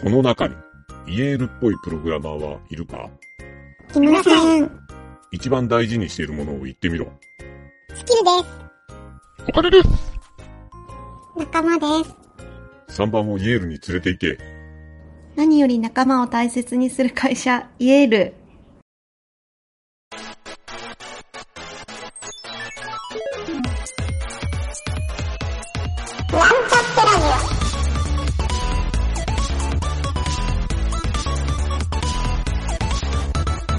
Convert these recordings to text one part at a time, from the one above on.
この中に、イエールっぽいプログラマーはいるか？木村さん、一番大事にしているものを言ってみろ。スキルでお金ですす。仲間です。!3 番をイエールに連れて行け。何より仲間を大切にする会社、イエール。なんちゃっ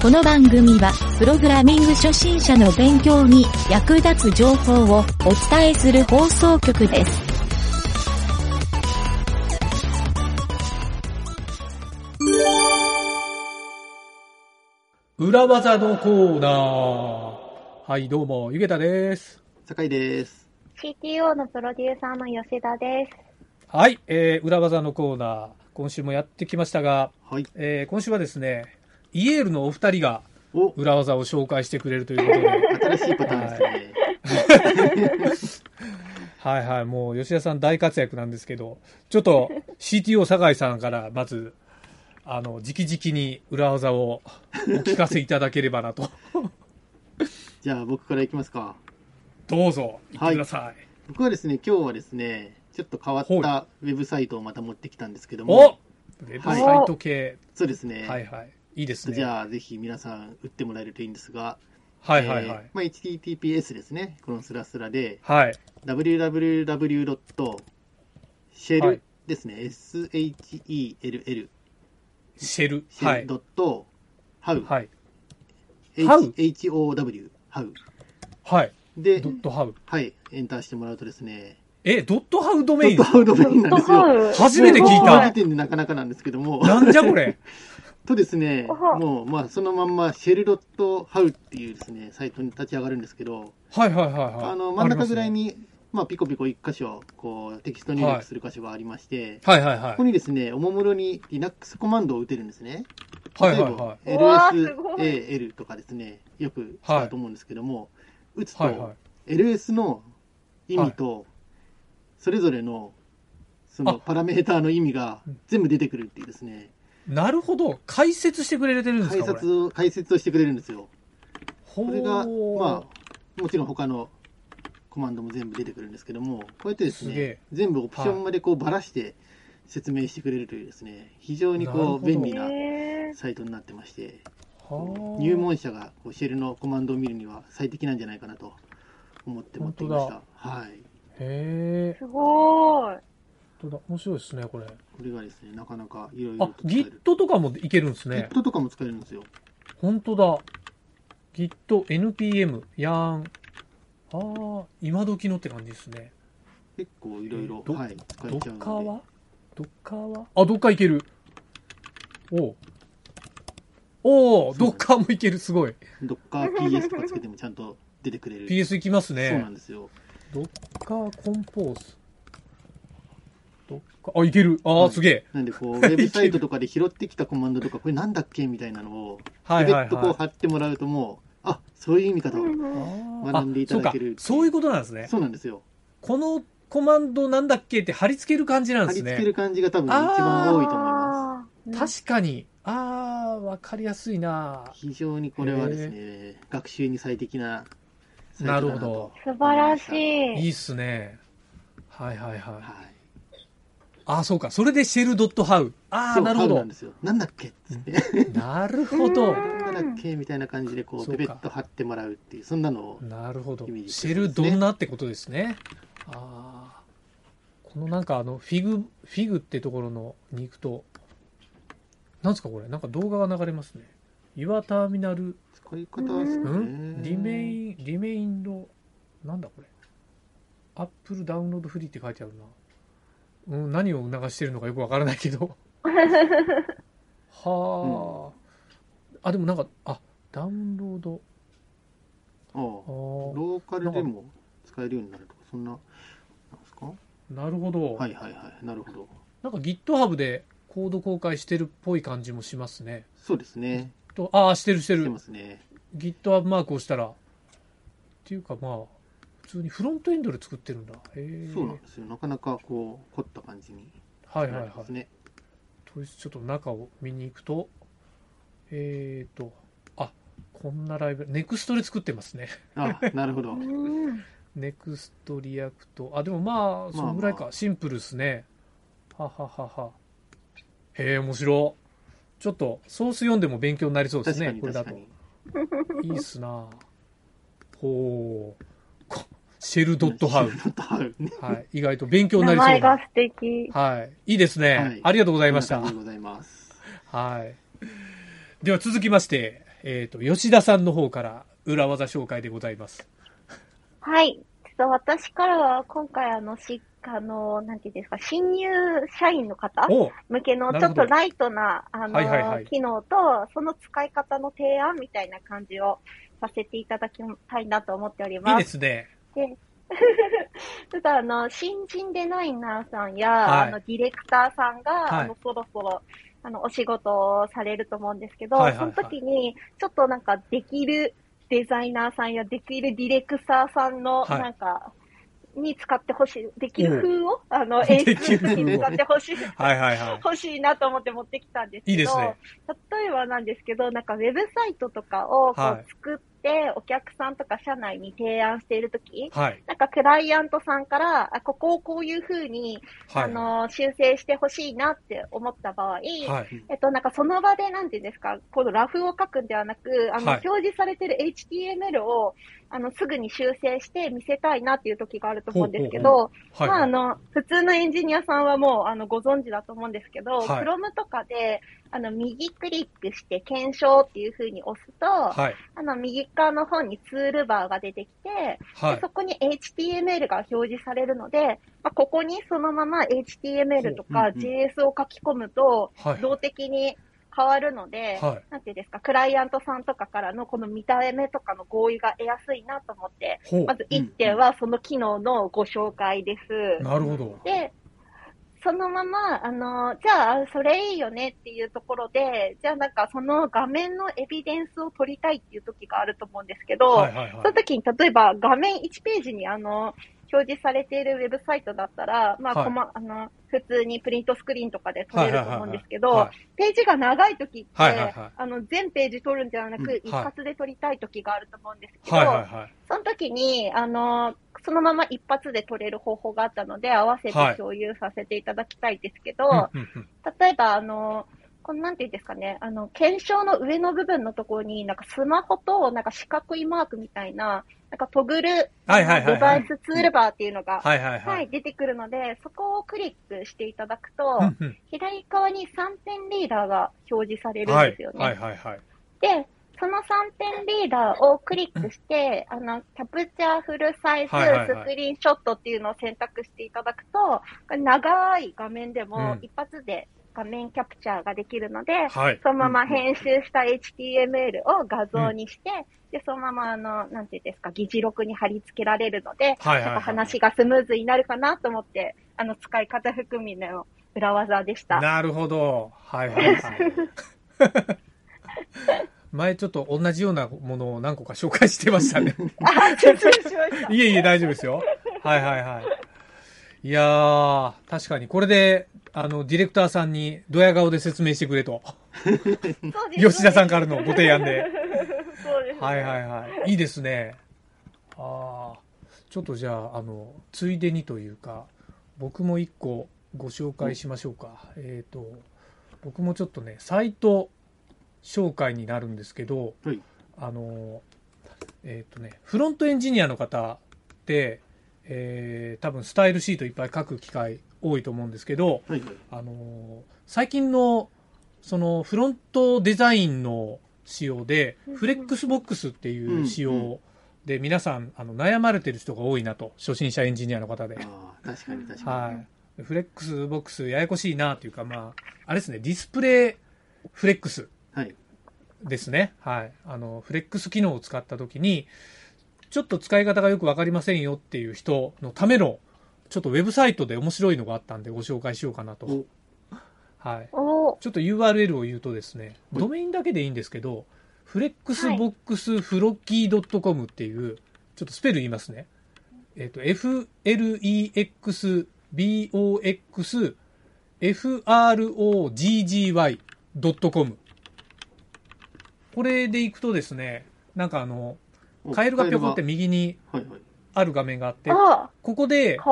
この番組は、プログラミング初心者の勉強に役立つ情報をお伝えする放送局です。裏技のコーナー。はい、どうも、ゆげたです。酒井です。CTO のプロデューサーの吉田です。はい、えー、裏技のコーナー。今週もやってきましたが、はい。えー、今週はですね、イエールのお二人がお、裏技を紹介してくれるということで、新しいパターンですね。はい はい、もう吉田さん大活躍なんですけど、ちょっと CTO 酒井さんからまず、あの、直々に裏技をお聞かせいただければなと。じゃあ僕からいきますか。どうぞ、言ってください。僕はですね、今日はですね、ちょっと変わったウェブサイトをまた持ってきたんですけどおも、ウェブサイト系、そうですね。はいはい。いいですね。じゃあぜひ皆さん打ってもらえるといいんですが、はいはいはい。えーまあ、HTTPS ですね、このスラスラで、はい。www. シェル、はいですね、shell シェル。シェルはい。ドット、how、はい。H- how how、how はい。でド、ットハウ。はい、エンターしてもらうとですね、え、ドットハウドドメインットハウドメインなんですよ。初めて聞いた時。点でなかなかなんですけども。なんじゃこれ。とですね、もう、まあ、そのまんま、シェルドットハウっていうですね、サイトに立ち上がるんですけど、はいはいはいはい。あの、真ん中ぐらいに、まあ、ピコピコ一箇所、こう、テキスト入力する箇所がありまして、ますね。はいはいはいここ。にですね、おもむろに Linux コマンドを打てるんですね。はい例えばはいはい。LSAL とかですね、よく使うと思うんですけども、打つと、はいはい。LS の意味と、それぞれの、そのあパラメーターの意味が全部出てくるっていうですね、なるほど。解説してくれてるんです解かこれ。説を、解説をしてくれるんですよ。ほこれが、ーまあ、もちろん他のコマンドも全部出てくるんですけども、こうやってですね、全部オプションまでこうばらして説明してくれるというですね、非常にこう便利なへサイトになってまして、はあ入門者がこうシェルのコマンドを見るには最適なんじゃないかなと思って持ってきました。はい。へえ。すごーい。本当だ。面白いですね、これ。これがですね、なかなかいろいろあ。Git とかもいけるんですね。Git とかも使えるんですよ。本当だ。Git、NPM、YARN。ああ、今時のって感じですね。結構いろいろ、どはい、使えドちゃうッカーのは？ドッカーは？あ、ドッカーいける。おうおおドッカーもいける、すごい。で、DockerPS とかつけてもちゃんと出てくれる。PS いきますそうなねん。ですよ。ドッカーコンポーズ。あ、いける。ああ、はいすげえ。なんでこう、ウェブ サイトとかで拾ってきたコマンドとか、これなんだっけみたいなのを、はいはい別途こうはい。貼ってもらうともう、あ、そういう意味かと。あー学んでいただけるあそうか。そういうことなんですね。そうなんですよ。このコマンドなんだっけって貼り付ける感じなんですね。貼り付ける感じが多分一番多いと思いま確かに。ああ、わかりやすいなす。非常にこれはですね、学習に最適なサイトだなるとほど。素晴らしい。いいっすね。はいはいはい。はい。ああ、そうか。それでシェルドットハウ。ああ、なるほどなん。ですよ。なんだっけっつって。なるほど。なんだっけみたいな感じで、こう、ペペッと貼ってもらうっていう、そんなのを、なるほどシェルドンナってことですね。ああ。このなんかあの、フィグ、フィグってところのに行くと、なんですかこれ？なんか動画が流れますね。Your Terminal 使い方ですかうね。ん？リメイン、リメインド、なんだこれ？アップルダウンロードフリーって書いてあるな。うん、何を促してるのかよくわからないけど。はあ、あ、でもなんか、あ、ダウンロード。ああローカルでも使えるようになるとか、そんな、なんですか？なるほど。はいはいはい。なるほど。なんか GitHub でコード公開してるっぽい感じもしますね。そうですね。とああ、してるしてるしてま。すね。GitHub マークをしたら。っていうかまあ、普通にフロントエンドで作ってるんだ。へえ。そうなんですよ。なかなかこう、凝った感じにはいはいはい。とりあえずちょっと中を見に行くと、えーと、あ、こんなライブ、 Next で作ってますね。あ、なるほど。うん。 Next React。あ、でもまあ、そのぐらいか。まあまあシンプルですね。はははは。へえ、面白い。ちょっと、ソース読んでも勉強になりそうですね、これだと。いいっすなほう。こシェルドットハウ。はい。意外と勉強にな名りそうな。前が素敵。はい。いいですね。はいありがとうございましたこんな。感じでございます。はい。では続きまして、えっ、と、吉田さんの方から裏技紹介でございます。はい。ちょっと私からは今回あの、し、あの、なんていうんですか、新入社員の方お向けのちょっとライトな、あの、はいはいはい機能と、その使い方の提案みたいな感じをさせていただきたいなと思っておりいいま。ですすね。で ちょっとあの、新人デザイナーさんや、はい。あの、ディレクターさんが、はい。あの、そろそろ、あの、お仕事をされると思うんですけど、はいはいはい。その時に、ちょっとなんか、できるデザイナーさんや、できるディレクターさんの、はい。なんか、に使ってほしい、できる風を、あの、で演きる風を出に使ってほしい。はいはいはい。欲しいなと思って持ってきたんですけど、いいね。例えばなんですけど、なんかウェブサイトとかをこはい。う作って、お客さんとか社内に提案しているとき、はい。なんかクライアントさんから、あここをこういうふうに、はい。あの、修正してほしいなって思った場合、はい。えっと、なんかその場で、なんていうんですか、このラフを書くんではなく、あの、はい表示されてる HTML を、あの、すぐに修正して見せたいなっていう時があると思うんですけど、はい。まあ、あの、普通のエンジニアさんはもう、あの、ご存知だと思うんですけど、はい Chrome とかで、あの、右クリックして検証っていう風に押すと、はい。あの、右側の方にツールバーが出てきて、はいでそ。こに HTML が表示されるので、まあ、ここにそのまま HTML とか JS を書き込むと、はい。動的に変わるので、はいなんていうんですか、クライアントさんとかからのこの見た目とかの合意が得やすいなと思って、ほまず1点はその機能のご紹介です。う。なるほど。で、そのまま、あの、じゃあ、それいいよねっていうところで、じゃあなんかその画面のエビデンスを取りたいっていう時があると思うんですけど、はいはいはい。その時に例えば画面1ページにあの、表示されているウェブサイトだったら、まあ、はい。あの、普通にプリントスクリーンとかで撮れると思うんですけどはい。はいはいはい、ページが長い時って、はいはいはい。あの、全ページ撮るんじゃなうんく、一括で撮りたい時があると思うんですけど、はいはいはい。その時に、あの、そのまま一発で撮れる方法があったので、合わせてはい。共有させていただきたいですけど、うんうんうん。例えば、あの、このなんていうんですかね、あの、検証の上の部分のところに、なんかスマホと、なんか四角いマークみたいな、なんかトグル、はいはいはいはいデバイスツールバーっていうのが、はいはいは、はいい。出てくるので、そこをクリックしていただくと、うんうん左側に3点リーダーが表示されるんはいですよね。はいはいはい。で、その3点リーダーをクリックして、あの、キャプチャーフルサイズはいはいはいスクリーンショットっていうのを選択していただくと、長い画面でもうん一発で画面キャプチャーができるので、はい。そのまま編集した HTML を画像にして、で、そのままあの、なんていうんですか、議事録に貼り付けられるので、はいはいはいなんか話がスムーズになるかなと思って、あの、使い方含みの裏技でした。なるほど。はいはいはい。前ちょっと同じようなものを何個か紹介してましたね。あ、失礼しました。いえいえ、大丈夫ですよ。はいはいはい。いやー、確かに、これで、あの、ディレクターさんに、ドヤ顔で説明してくれと。そうです吉田さんからのご提案で。そうです。はいはいはい。いいですね。ああ、ちょっとじゃあ、あの、ついでにというか、僕も一個ご紹介しましょうか。えっ、と、僕もちょっとね、サイト紹介になるんですけど、はいあの、えっ、とね、フロントエンジニアの方って、えー多分スタイルシートいっぱい書く機会多いと思うんですけど、はいはい。あの最近のそのフロントデザインの仕様で、うんフレックスボックスっていう仕様で皆さんあの悩まれてる人が多いなと初心者エンジニアの方で、ああ、確かに確かはい、フレックスボックスややこしいなというかまああれですね display flex に。はい。ですね。はい。あの、フレックス機能を使ったときに、ちょっと使い方がよくわかりませんよっていう人のための、ちょっとウェブサイトで面白いのがあったんでご紹介しようかなと。おはい。ちょっと URL を言うとですね、はいドメインだけでいいんですけど、flexbox froggy .com っていう、ちょっとスペル言いますね。えっ、と、FLEXBOX froggy.com。これで行くとですね、なんかあの、カエルがぴょこって右にはいはい。ある画面があって、あここで。フ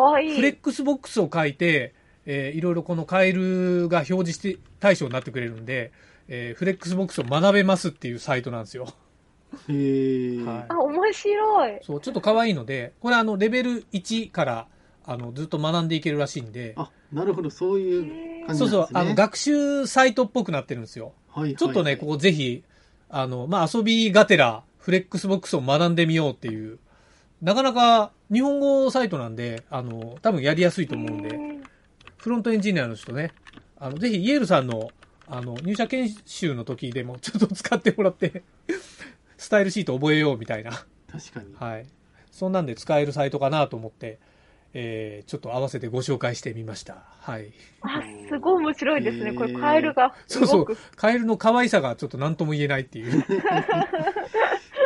レックスボックスを書いて、えーいろいろこのカエルが表示して対象になってくれるんで、えーフレックスボックスを学べますっていうサイトなんですよ。へー。はいあ、面白い。そう、ちょっと可愛いので、これあの、レベル1から、あの、ずっと学んでいけるらしいんで、あ、なるほど、そういう感じそうなんですね。そう、あの、学習サイトっぽくなってるんですよ。はいはいはいちょっとね、ここぜひ、あの、まあ、遊びがてら、フレックスボックスを学んでみようっていう、なかなか日本語サイトなんで、あの、多分やりやすいと思うんで、フロントエンジニアの人ね、あの、ぜひイエールさんの、あの、入社研修の時でもちょっと使ってもらって、スタイルシート覚えようみたいな。確かに。はい。そんなんで使えるサイトかなと思って、えー、ちょっと合わせてご紹介してみました。はい。あ、すごい面白いですね。これ、へーカエルがそうそう。カエルの可愛さがちょっと何とも言えないっていう。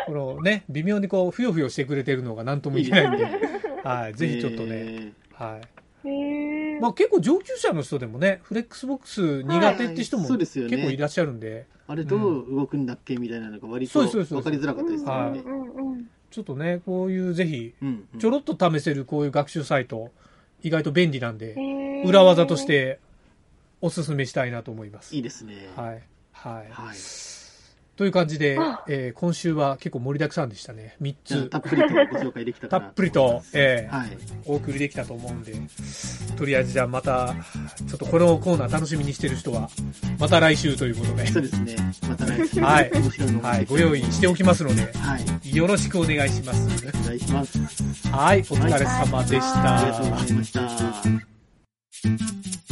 このね、微妙にこう、ふよふよしてくれてるのが何とも言えないんで、はい。ぜひちょっとね、ね。はい。まあ結構上級者の人でもね、フレックスボックス苦手って人もはいそうですよね結構いらっしゃるんで、あれどう動くんだっけみたいなのが割とそうですそうです分かりづらかったですよね。うんうんうんちょっとね、こういうぜひ、ちょろっと試せるこういう学習サイト、意外と便利なんで、裏技としておすすめしたいなと思います。いいですね。はい。はい。はい。という感じであ、えー今週は結構盛りだくさんでしたね。3つたっぷりとご紹介できたかなたっぷりとええはい。お送りできたと思うんで、とりあえずじゃあまた、ちょっとこのコーナー楽しみにしてる人は、また来週ということで、そうですね。また来週、はい面白いはい、ご用意しておきますので、はい。よろしくお願いします。お願いします。はい、お疲れ様でしありがとうごた。ざいました。